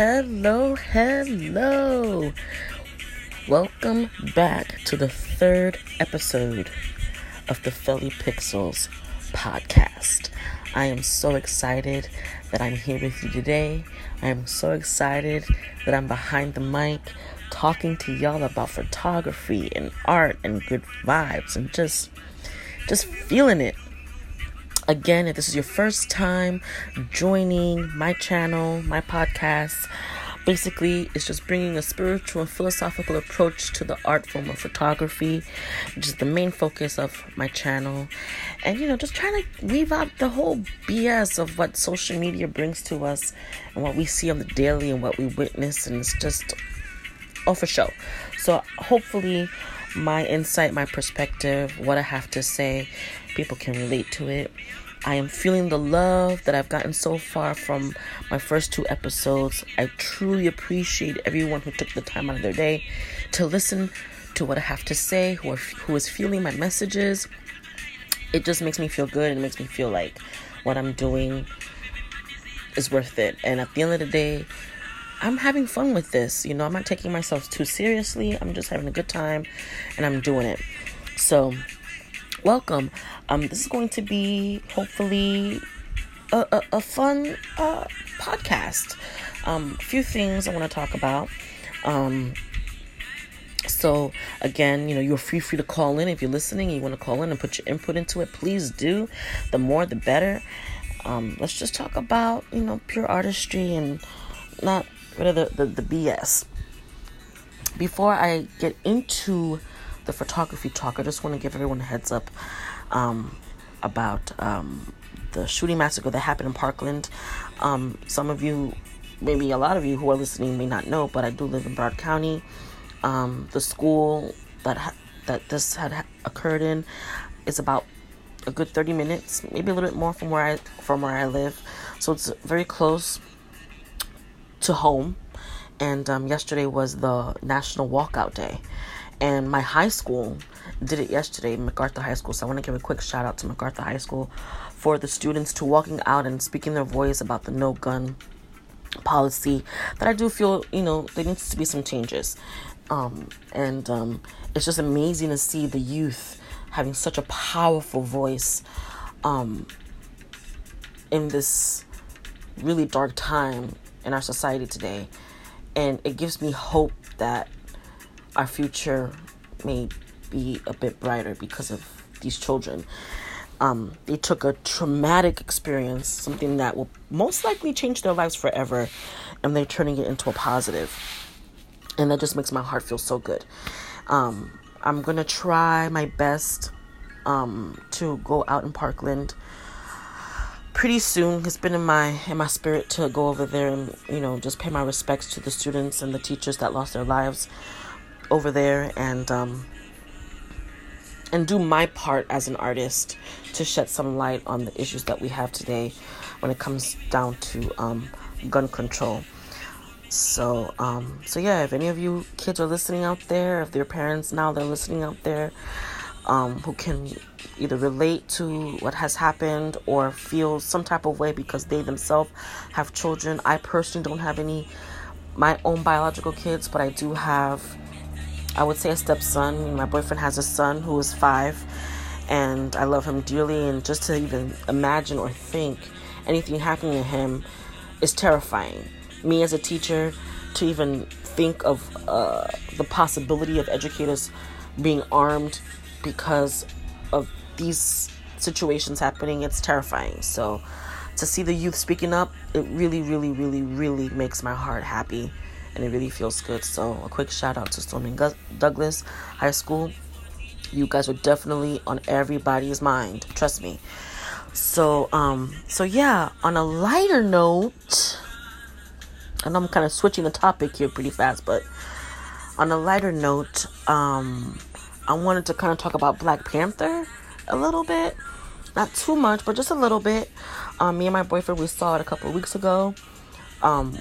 hello, hello. Welcome back to the third episode of the Felly Pixels podcast. I am so excited that I'm here with you today. I am so excited that I'm behind the mic talking to y'all about photography and art and good vibes and just just feeling it Again, if this is your first time joining my channel, my podcast, basically it's just bringing a spiritual and philosophical approach to the art form of photography, which is the main focus of my channel. And you know, just trying to weave out the whole BS of what social media brings to us and what we see on the daily and what we witness, and it's just all for show. So hopefully my insight, my perspective, what I have to say, people can relate to it. I am feeling the love that I've gotten so far from my first two episodes. I truly appreciate everyone who took the time out of their day to listen to what I have to say, who, are, who is feeling my messages. It just makes me feel good and makes me feel like what I'm doing is worth it. And at the end of the day, I'm having fun with this. You know, I'm not taking myself too seriously. I'm just having a good time and I'm doing it. So, welcome. Um, this is going to be hopefully a, a, a fun uh, podcast. Um, a few things I want to talk about. Um, so again, you know, you're free free to call in if you're listening. You want to call in and put your input into it. Please do. The more, the better. Um, let's just talk about you know pure artistry and not rid of the, the, the BS. Before I get into the photography talk, I just want to give everyone a heads up um, about um, the shooting massacre that happened in Parkland. Um, some of you, maybe a lot of you who are listening, may not know, but I do live in Broward County. Um, the school that ha- that this had ha- occurred in is about a good 30 minutes, maybe a little bit more from where I from where I live. So it's very close to home. And um, yesterday was the National Walkout Day and my high school did it yesterday, McArthur High School. So I want to give a quick shout out to McArthur High School for the students to walking out and speaking their voice about the no gun policy. That I do feel, you know, there needs to be some changes. Um, and um, it's just amazing to see the youth having such a powerful voice um, in this really dark time in our society today. And it gives me hope that our future may be a bit brighter because of these children. Um, they took a traumatic experience, something that will most likely change their lives forever, and they're turning it into a positive. And that just makes my heart feel so good. Um, I'm gonna try my best um, to go out in Parkland pretty soon. It's been in my in my spirit to go over there and you know just pay my respects to the students and the teachers that lost their lives over there and um, and do my part as an artist to shed some light on the issues that we have today when it comes down to um, gun control. So, um, so yeah, if any of you kids are listening out there, if their parents now they're listening out there, um, who can either relate to what has happened or feel some type of way because they themselves have children. I personally don't have any my own biological kids, but I do have I would say a stepson. My boyfriend has a son who is five, and I love him dearly. And just to even imagine or think anything happening to him is terrifying. Me as a teacher, to even think of uh, the possibility of educators being armed because of these situations happening, it's terrifying. So to see the youth speaking up, it really, really, really, really makes my heart happy and it really feels good. So, a quick shout out to Stoneman Douglas High School. You guys are definitely on everybody's mind. Trust me. So, um, so yeah, on a lighter note, and I'm kind of switching the topic here pretty fast, but on a lighter note, um, I wanted to kind of talk about Black Panther a little bit. Not too much, but just a little bit. Um, me and my boyfriend, we saw it a couple weeks ago. Um,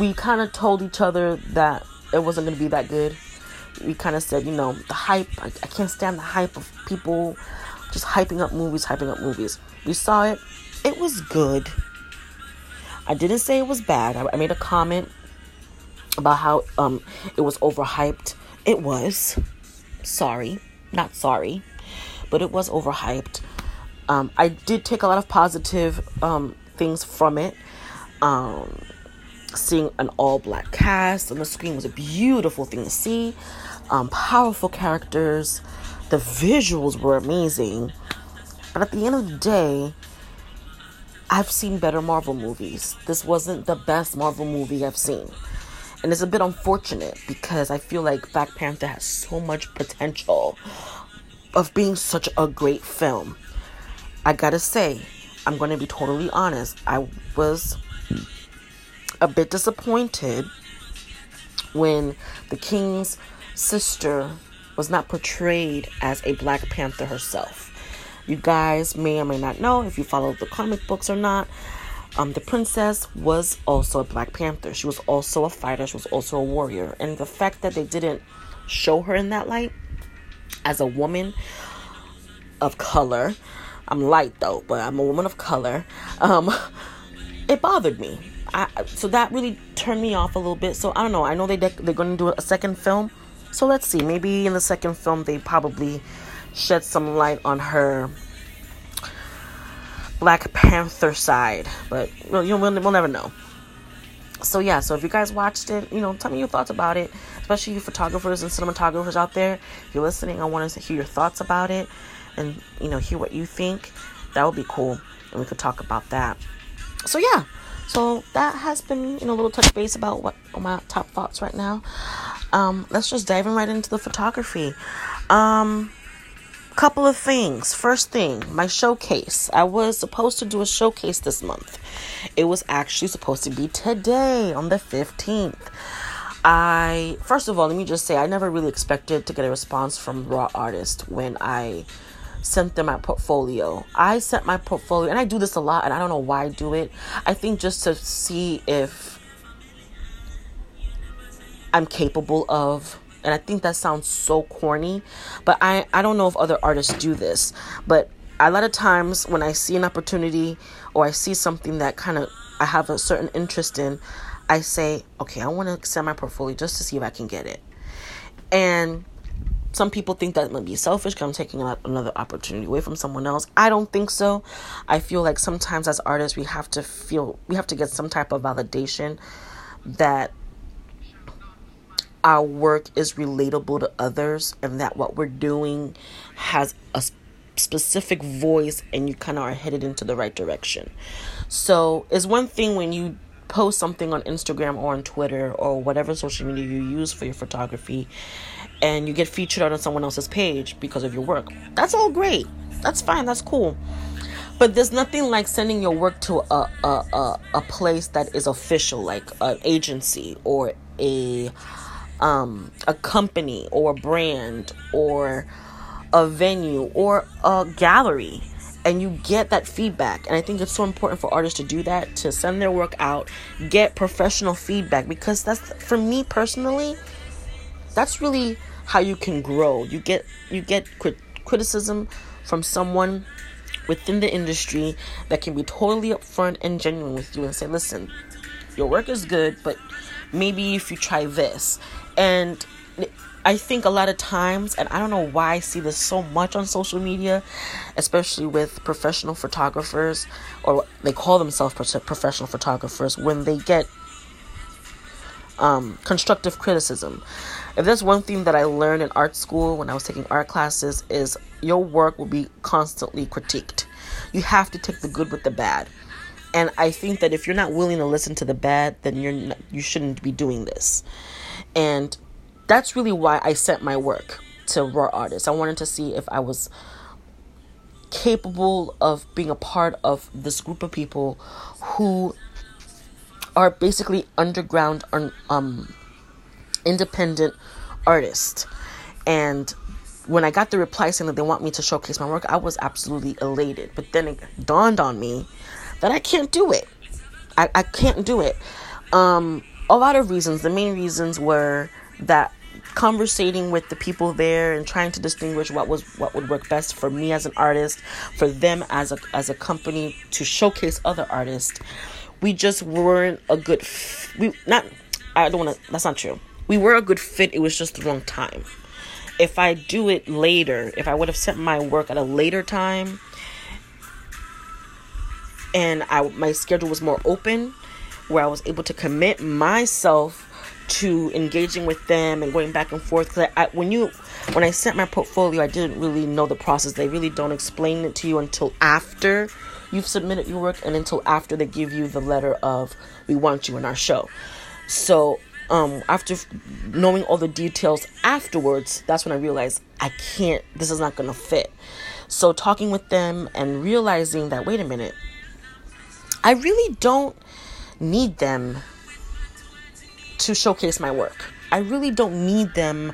we kind of told each other that it wasn't going to be that good. We kind of said, you know, the hype, I, I can't stand the hype of people just hyping up movies, hyping up movies. We saw it, it was good. I didn't say it was bad. I, I made a comment about how um, it was overhyped. It was. Sorry. Not sorry. But it was overhyped. Um, I did take a lot of positive um, things from it. Um, seeing an all black cast on the screen was a beautiful thing to see. Um, powerful characters. The visuals were amazing. But at the end of the day, I've seen better Marvel movies. This wasn't the best Marvel movie I've seen. And it's a bit unfortunate because I feel like Black Panther has so much potential of being such a great film. I gotta say, I'm gonna be totally honest. I was a bit disappointed when the king's sister was not portrayed as a Black Panther herself. You guys may or may not know if you follow the comic books or not. Um, the princess was also a Black Panther. She was also a fighter. She was also a warrior. And the fact that they didn't show her in that light as a woman of color, I'm light though, but I'm a woman of color. Um, it bothered me. I, so that really turned me off a little bit. So I don't know. I know they they're going to do a second film. So let's see. Maybe in the second film they probably shed some light on her Black Panther side, but we'll, you know, we'll, we'll never know. So yeah, so if you guys watched it, you know, tell me your thoughts about it, especially you photographers and cinematographers out there. If you're listening, I want to hear your thoughts about it, and you know, hear what you think. That would be cool, and we could talk about that. So yeah, so that has been you know a little touch base about what my top thoughts right now. Um, let's just dive in right into the photography. Um, couple of things. First thing, my showcase. I was supposed to do a showcase this month. It was actually supposed to be today on the 15th. I first of all, let me just say I never really expected to get a response from Raw Artist when I sent them my portfolio. I sent my portfolio and I do this a lot and I don't know why I do it. I think just to see if I'm capable of and I think that sounds so corny, but I I don't know if other artists do this, but a lot of times when I see an opportunity or I see something that kind of I have a certain interest in, I say, okay, I want to send my portfolio just to see if I can get it. And some people think that might be selfish because I'm taking another opportunity away from someone else. I don't think so. I feel like sometimes as artists, we have to feel, we have to get some type of validation that our work is relatable to others and that what we're doing has a specific voice and you kind of are headed into the right direction. So, it's one thing when you post something on Instagram or on Twitter or whatever social media you use for your photography and you get featured out on someone else's page because of your work. That's all great. That's fine. That's cool. But there's nothing like sending your work to a a, a, a place that is official, like an agency or a um, a company or a brand or a venue or a gallery and you get that feedback and i think it's so important for artists to do that to send their work out get professional feedback because that's for me personally that's really how you can grow you get you get crit- criticism from someone within the industry that can be totally upfront and genuine with you and say listen your work is good but maybe if you try this and I think a lot of times, and I don't know why I see this so much on social media, especially with professional photographers, or they call themselves professional photographers, when they get um, constructive criticism. If there's one thing that I learned in art school when I was taking art classes, is your work will be constantly critiqued. You have to take the good with the bad. And I think that if you're not willing to listen to the bad, then you're not, you shouldn't be doing this. And that's really why I sent my work to Raw Artists. I wanted to see if I was capable of being a part of this group of people who are basically underground um independent artist. and when I got the reply saying that they want me to showcase my work, I was absolutely elated. But then it dawned on me that I can't do it. I, I can't do it. Um, a lot of reasons. The main reasons were that conversating with the people there and trying to distinguish what was what would work best for me as an artist, for them as a as a company to showcase other artists we just weren't a good f- we not I don't want to that's not true. We were a good fit. It was just the wrong time. If I do it later, if I would have sent my work at a later time and I my schedule was more open where I was able to commit myself to engaging with them and going back and forth because I, I, when you when I sent my portfolio I didn't really know the process they really don't explain it to you until after you've submitted your work and until after they give you the letter of we want you in our show so um, after knowing all the details afterwards that's when I realized I can't this is not gonna fit so talking with them and realizing that wait a minute I really don't need them to showcase my work. I really don't need them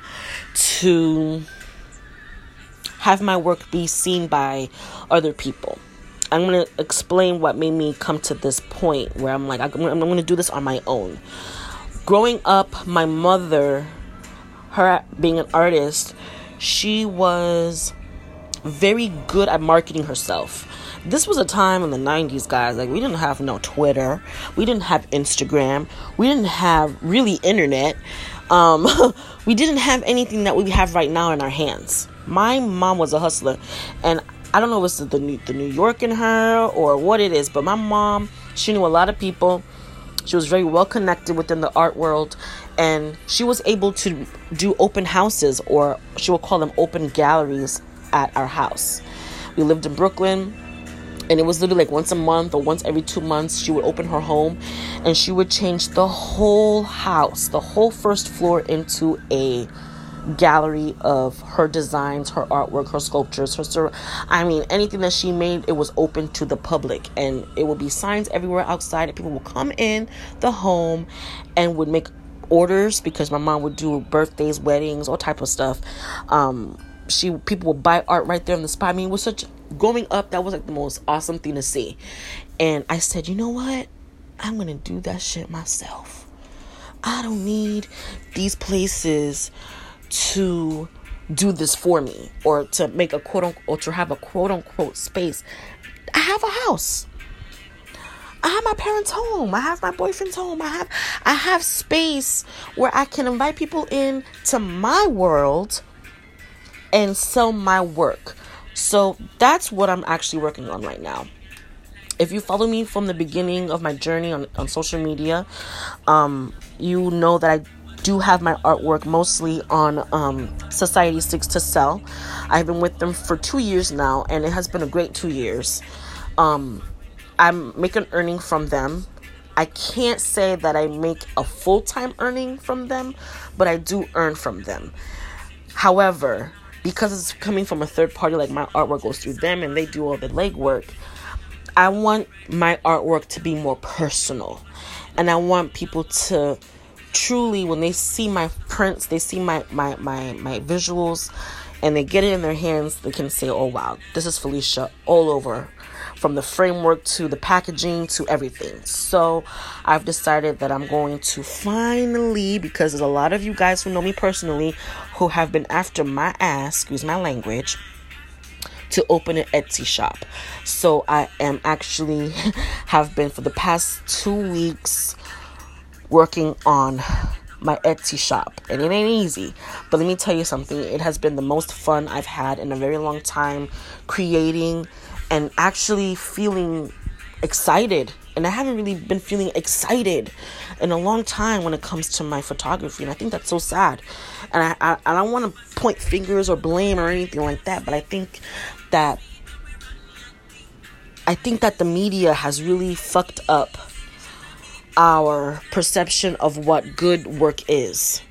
to have my work be seen by other people. I'm going to explain what made me come to this point where I'm like, I'm going to do this on my own. Growing up, my mother, her being an artist, she was very good at marketing herself. This was a time in the 90s guys like we didn't have no twitter we didn't have instagram we didn't have really internet um, we didn't have anything that we have right now in our hands. My mom was a hustler and i don't know if it's the new, the new york in her or what it is but my mom she knew a lot of people she was very well connected within the art world and she was able to do open houses or she would call them open galleries at our house. We lived in brooklyn and it was literally like once a month or once every two months she would open her home and she would change the whole house the whole first floor into a gallery of her designs her artwork her sculptures her i mean anything that she made it was open to the public and it would be signs everywhere outside and people would come in the home and would make orders because my mom would do birthdays weddings all type of stuff um she people would buy art right there on the spot i mean it was such growing up, that was like the most awesome thing to see. And I said, you know what? I'm gonna do that shit myself. I don't need these places to do this for me or to make a quote unquote or to have a quote unquote space. I have a house. I have my parents' home. I have my boyfriend's home. I have I have space where I can invite people in to my world and sell my work. So that's what I'm actually working on right now. If you follow me from the beginning of my journey on, on social media, um, you know that I do have my artwork mostly on um, Society 6 to Sell. I've been with them for two years now, and it has been a great two years. Um, I'm making earning from them. I can't say that I make a full time earning from them, but I do earn from them. However, because it's coming from a third party, like my artwork goes through them and they do all the legwork. I want my artwork to be more personal. And I want people to truly, when they see my prints, they see my, my, my, my visuals, and they get it in their hands, they can say, oh wow, this is Felicia all over from the framework to the packaging to everything. So I've decided that I'm going to finally, because there's a lot of you guys who know me personally who have been after my ass, excuse my language, to open an Etsy shop. So I am actually have been for the past two weeks working on my Etsy shop. And it ain't easy. But let me tell you something. It has been the most fun I've had in a very long time creating and actually feeling excited. And I haven't really been feeling excited in a long time when it comes to my photography. And I think that's so sad. And I, I, I don't want to point fingers or blame or anything like that. But I think that I think that the media has really fucked up our perception of what good work is.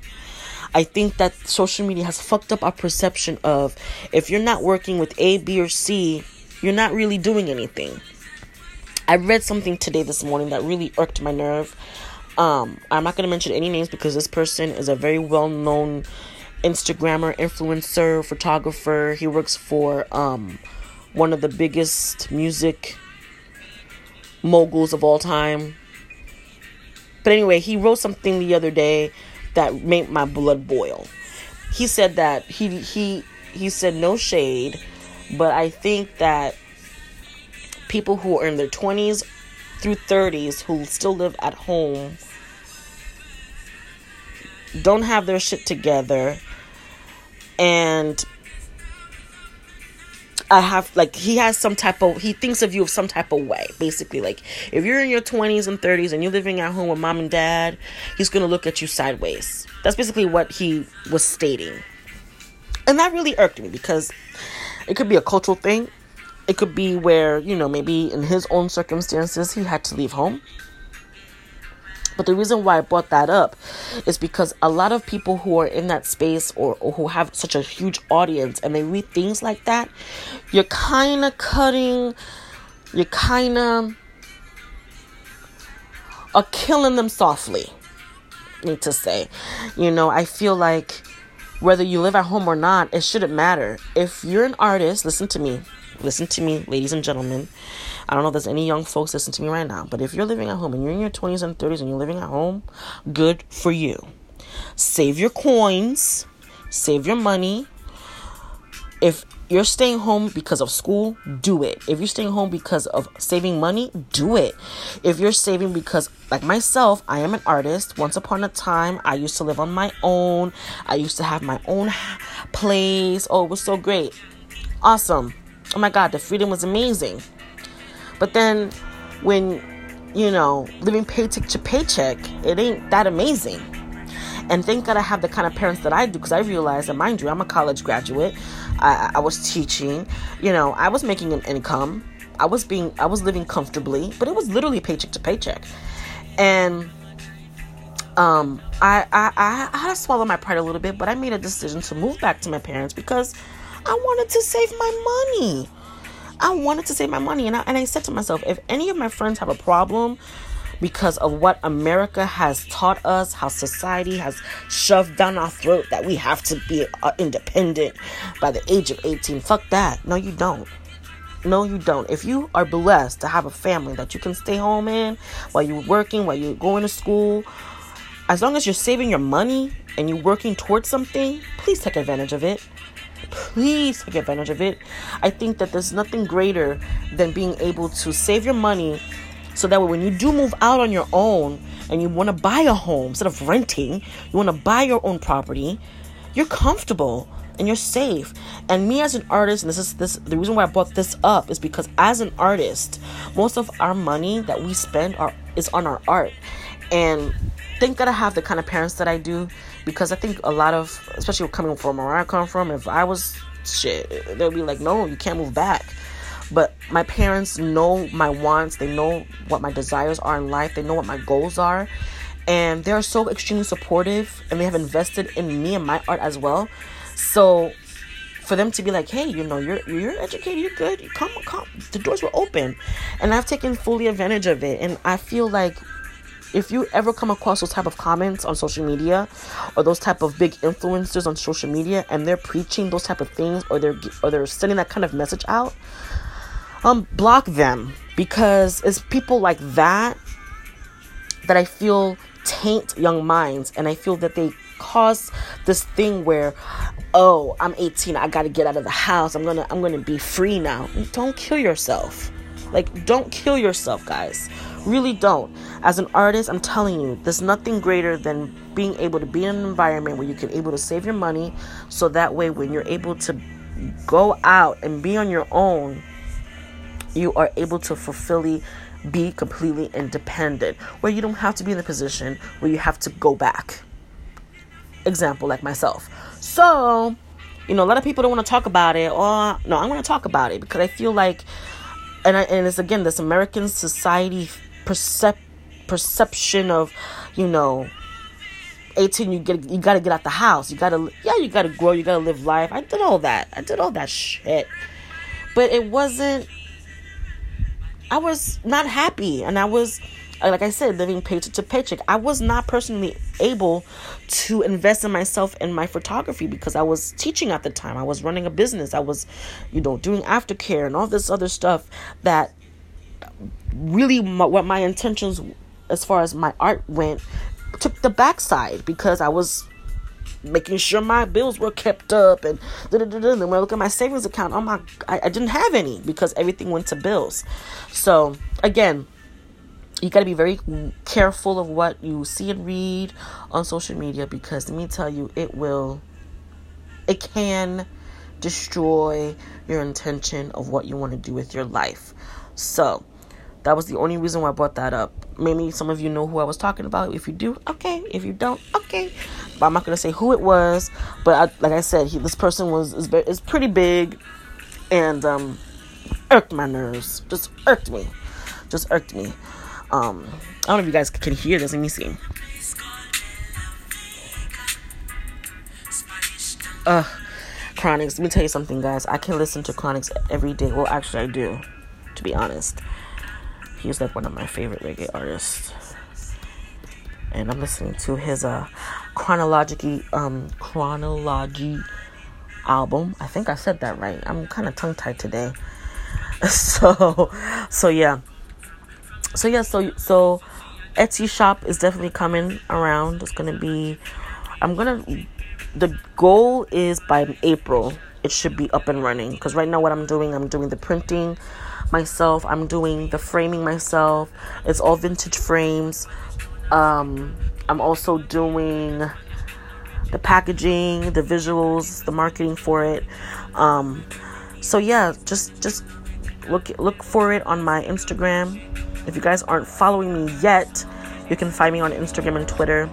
I think that social media has fucked up our perception of if you're not working with A, B, or C, you're not really doing anything. I read something today this morning that really irked my nerve. Um, I'm not going to mention any names because this person is a very well known Instagrammer, influencer, photographer. He works for um, one of the biggest music moguls of all time. But anyway, he wrote something the other day that made my blood boil. He said that he he he said no shade but I think that people who are in their 20s through 30s who still live at home don't have their shit together and I have like he has some type of he thinks of you of some type of way basically. Like if you're in your 20s and 30s and you're living at home with mom and dad he's to look at you sideways. That's basically what he was stating. And that really irked me because it could be a cultural thing. It could be where you know maybe in his own circumstances he had to leave home but the reason why I brought that up is because a lot of people who are in that space or, or who have such a huge audience and they read things like that, you're kind of cutting, you're kind of uh, are killing them softly. Need to say, you know, I feel like whether you live at home or not, it shouldn't matter. If you're an artist, listen to me, listen to me, ladies and gentlemen. I don't know if there's any young folks listening to me right now, but if you're living at home and you're in your 20s and 30s and you're living at home, good for you. Save your coins, save your money. If you're staying home because of school, do it. If you're staying home because of saving money, do it. If you're saving because, like myself, I am an artist. Once upon a time, I used to live on my own. I used to have my own place. Oh, it was so great. Awesome. Oh my God, the freedom was amazing. But then when, you know, living paycheck to paycheck, it ain't that amazing. And thank God I have the kind of parents that I do because I realize that, mind you, I'm a college graduate. I, I was teaching, you know, I was making an income. I was being, I was living comfortably, but it was literally paycheck to paycheck. And um, I, I, I had to swallow my pride a little bit, but I made a decision to move back to my parents because I wanted to save my money. I wanted to save my money. And I, and I said to myself, if any of my friends have a problem because of what America has taught us, how society has shoved down our throat that we have to be uh, independent by the age of 18, fuck that. No, you don't. No, you don't. If you are blessed to have a family that you can stay home in while you're working, while you're going to school, as long as you're saving your money and you're working towards something, please take advantage of it please take advantage of it. I think that there's nothing greater than being able to save your money so that way when you do move out on your own and you want to buy a home instead of renting, you want to buy your own property, you're comfortable and you're safe. And me as an artist, and this is this the reason why I brought this up is because as an artist, most of our money that we spend are is on our art. And thank God I have the kind of parents that I do because I think a lot of, especially coming from where I come from, if I was shit, they'll be like, no, you can't move back. But my parents know my wants, they know what my desires are in life, they know what my goals are, and they are so extremely supportive and they have invested in me and my art as well. So for them to be like, hey, you know, you're you're educated, you're good, come come, the doors were open, and I've taken fully advantage of it, and I feel like if you ever come across those type of comments on social media or those type of big influencers on social media and they're preaching those type of things or they're or they're sending that kind of message out um block them because it's people like that that I feel taint young minds and I feel that they cause this thing where oh I'm 18 I got to get out of the house I'm to I'm to be free now. Don't kill yourself. Like don't kill yourself guys Really don't. As an artist, I'm telling you, there's nothing greater than being able to be in an environment where you can able to save your money so that way when you're able to go out and be on your own, you are able to fulfill be completely independent where you don't have to be in the position where you have to go back. Example like myself. So, you know, a lot of people don't want to talk about it or no, I'm going to talk about it because I feel like and I, and it's again this American society percep- perception of, you know, 18 you get you got to get out the house. You got to yeah, you got to grow, you got to live life. I did all that. I did all that shit. But it wasn't I was not happy and I was uh, like I said, living paycheck to paycheck. I was not personally able to invest in myself and my photography because I was teaching at the time. I was running a business. I was, you know, doing aftercare and all this other stuff that really my, what my intentions as far as my art went took the backside because I was making sure my bills were kept up and then when I look at my savings account, oh my, I, I didn't have any because everything went to bills. So again, you got to be very careful of what you see and read on social media because let me tell you, it will, it can destroy your intention of what you want to do with your life. So, that was the only reason why I brought that up. Maybe some of you know who I was talking about. If you do, okay. If you don't, okay. But I'm not gonna say who it was. But I, like I said, he, this person was is, is pretty big, and um, irked my nerves. Just irked me. Just irked me. Um, I don't know if you guys can hear this. Let me see. Uh, Chronixx. Let me tell you something, guys. I can listen to Chronixx every day. Well, actually, I do, to be honest. He's like one of my favorite reggae artists, and I'm listening to his uh chronologically um chronology album. I think I said that right. I'm kind of tongue tied today. So, so yeah so yeah, so so Etsy shop is definitely coming around. It's gonna be I'm gonna the goal is by April it should be up and running because right now what I'm doing I'm doing the printing myself I'm doing the framing myself. It's all vintage frames. Um, I'm also doing the packaging the visuals the marketing for it. Um, so yeah just just look look for it on my Instagram. If you guys aren't following me yet, you can find me on Instagram and Twitter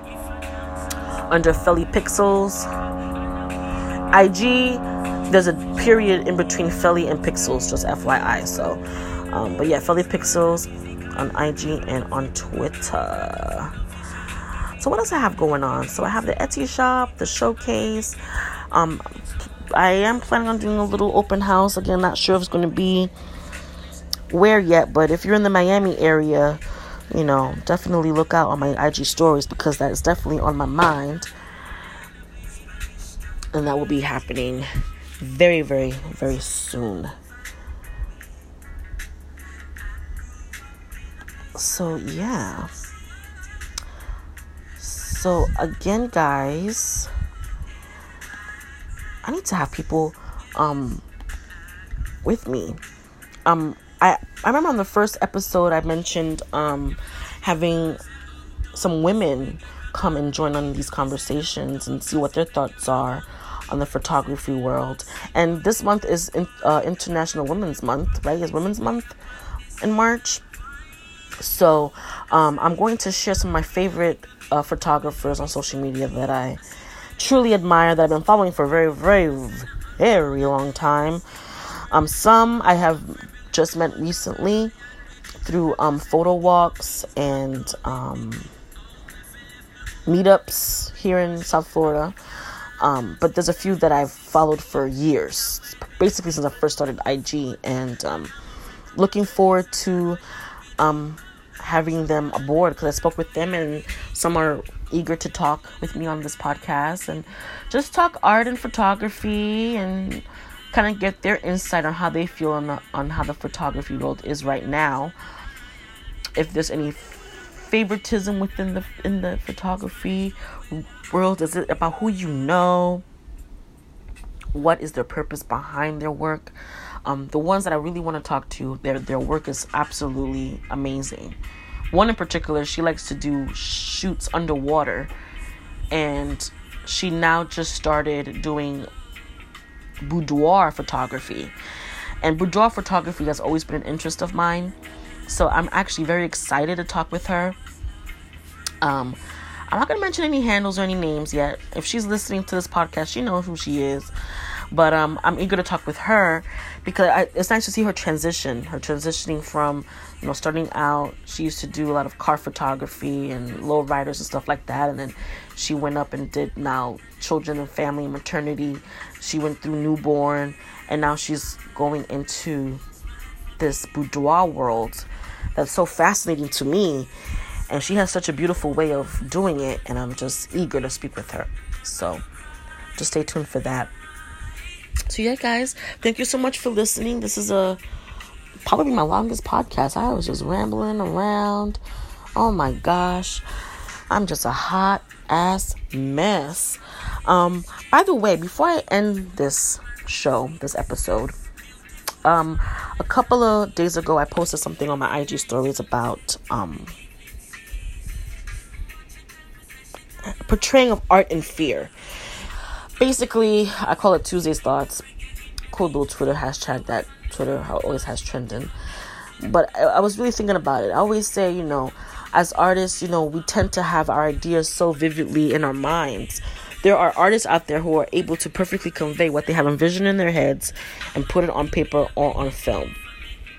under Felly Pixels. IG, there's a period in between Felly and Pixels, just FYI. So, um, but yeah, Felly Pixels on IG and on Twitter. So what else I have going on? So I have the Etsy shop, the showcase. Um, I am planning on doing a little open house. Again, not sure if it's going to be where yet, but if you're in the Miami area, you know, definitely look out on my IG stories because that is definitely on my mind. And that will be happening very, very, very soon. So, yeah. So, again, guys, I need to have people um with me. Um I I remember on the first episode I mentioned um, having some women come and join on these conversations and see what their thoughts are on the photography world. And this month is uh, International Women's Month, right? It's Women's Month in March. So um, I'm going to share some of my favorite uh, photographers on social media that I truly admire that I've been following for a very, very, very long time. Um, some I have just met recently through um, photo walks and um, meetups here in South Florida. Um, but there's a few that I've followed for years, basically since I first started IG, and um, looking forward to um, having them aboard because I spoke with them, and some are eager to talk with me on this podcast and just talk art and photography and kind of get their insight on how they feel on, the, on how the photography world is right now. If there's any favoritism within the in the photography world, is it about who you know? What is their purpose behind their work? Um, the ones that I really want to talk to, their their work is absolutely amazing. One in particular, she likes to do shoots underwater, and she now just started doing boudoir photography. And boudoir photography has always been an interest of mine. So I'm actually very excited to talk with her. Um, I'm not going to mention any handles or any names yet. If she's listening to this podcast, she knows who she is. But um, I'm eager to talk with her because I, it's nice to see her transition. Her transitioning from, you know, starting out, she used to do a lot of car photography and low riders and stuff like that. And then she went up and did now children and family and maternity. She went through newborn. And now she's going into this boudoir world that's so fascinating to me. And she has such a beautiful way of doing it. And I'm just eager to speak with her. So just stay tuned for that. So yeah, guys, thank you so much for listening. This is a probably my longest podcast. I was just rambling around. Oh my gosh. I'm just a hot ass mess. Um, by the way, before I end this show, this episode, Um, a couple of days ago, I posted something on my IG stories about um, portraying of art and fear. Basically, I call it Tuesday's Thoughts. Cool little Twitter hashtag that Twitter always has trending. But I, I was really thinking about it. I always say, you know, as artists, you know, we tend to have our ideas so vividly in our minds. There are artists out there who are able to perfectly convey what they have envisioned in their heads and put it on paper or on film,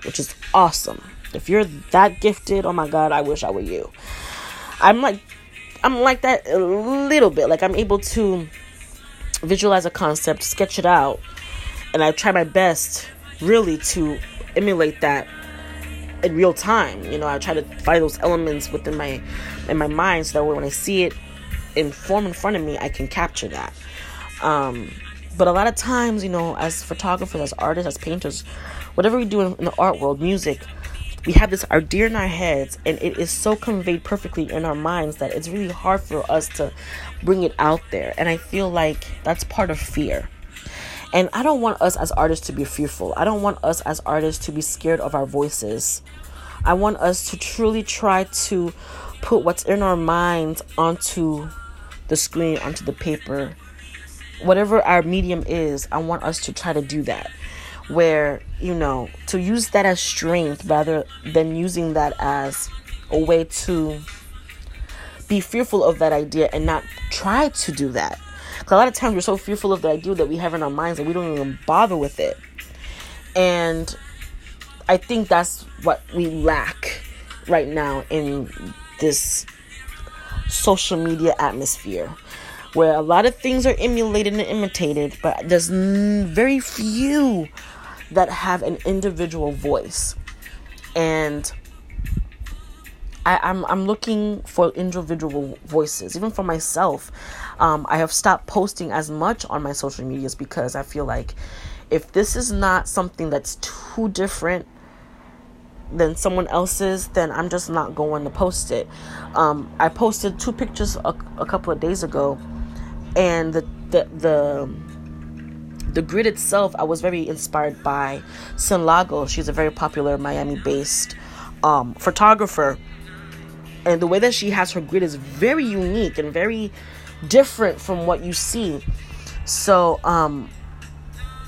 which is awesome. If you're that gifted, oh my god, I wish I were you. I'm like I'm like that a little bit. Like I'm able to visualize a concept, sketch it out, and I try my best really to emulate that in real time. You know, I try to find those elements within my in my mind so that when I see it in form in front of me, I can capture that. Um, but a lot of times, you know, as photographers, as artists, as painters, whatever we do in, in the art world, music, we have this idea in our heads and it is so conveyed perfectly in our minds that it's really hard for us to bring it out there. And i feel like that's part of fear. And i don't want us as artists to be fearful. I don't want us as artists to be scared of our voices. I want us to truly try to put what's in our minds onto the screen onto the paper. Whatever our medium is i want us to try to do that where you know to use that as strength rather than using that as a way to be fearful of that idea and not try to do that. Because a lot of times we're so fearful of the idea that we have in our minds that we don't even bother with it. And i think that's what we lack right now in this social media atmosphere where a lot of things are emulated and imitated, but there's very few that have an individual voice. And I, am I'm, I'm looking for individual voices, even for myself. Um, I have stopped posting as much on my social medias because I feel like if this is not something that's too different than someone else's, then I'm just not going to post it. Um, I posted two pictures a, a couple of days ago, and the the the the grid itself, I was very inspired by Sin Lago. She's a very popular Miami based um, photographer. And the way that she has her grid is very unique and very different from what you see. So, um,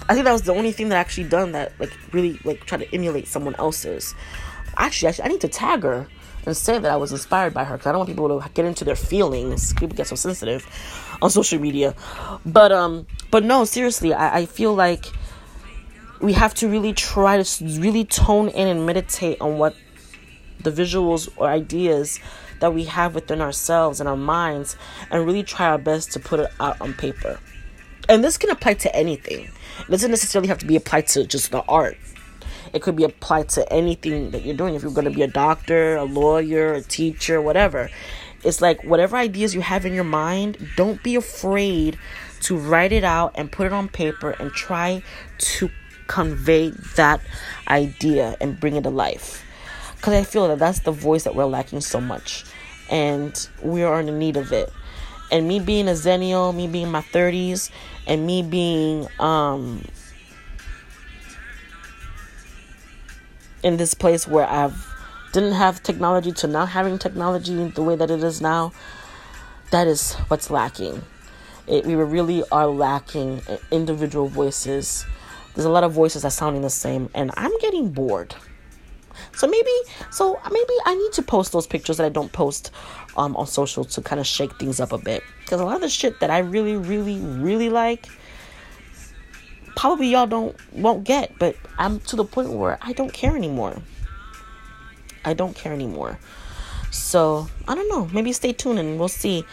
I think that was the only thing that I actually done that like really like try to emulate someone else's. Actually, actually, I need to tag her and say that I was inspired by her because I don't want people to get into their feelings. People get so sensitive on social media, but um, but no, seriously, I, I feel like we have to really try to really tone in and meditate on what the visuals or ideas that we have within ourselves and our minds and really try our best to put it out on paper. And this can apply to anything. It doesn't necessarily have to be applied to just the art. It could be applied to anything that you're doing. If you're going to be a doctor, a lawyer, a teacher, whatever. It's like whatever ideas you have in your mind, don't be afraid to write it out and put it on paper and try to convey that idea and bring it to life. Because I feel that that's the voice that we're lacking so much. And we are in need of it. And me being a Xennial, me being in my 30s, and me being um, in this place where I've didn't have technology to not having technology the way that it is now, that is what's lacking. It, we really are lacking individual voices. There's a lot of voices that sounding the same, and I'm getting bored. So maybe, so maybe I need to post those pictures that I don't post um, on social to kind of shake things up a bit. Because a lot of the shit that I really, really, really like, probably y'all don't won't get. But I'm to the point where I don't care anymore. I don't care anymore. So I don't know. Maybe stay tuned and we'll see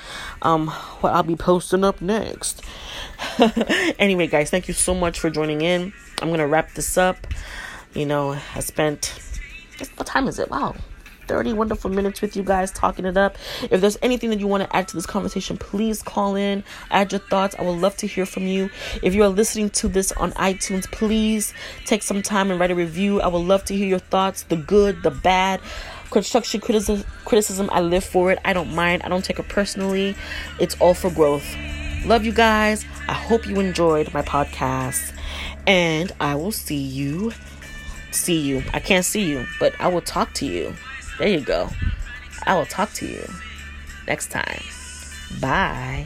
um, what I'll be posting up next. anyway, guys, thank you so much for joining in. I'm gonna wrap this up. You know, I spent what time is it? Wow. 30 wonderful minutes with you guys talking it up. If there's anything that you want to add to this conversation, please call in, add your thoughts. I would love to hear from you. If you are listening to this on iTunes, please take some time and write a review. I would love to hear your thoughts the good, the bad construction criticism criticism i live for it i don't mind i don't take it personally it's all for growth love you guys i hope you enjoyed my podcast and i will see you see you. I can't see you, but I will talk to you. There you go. I will talk to you next time. Bye.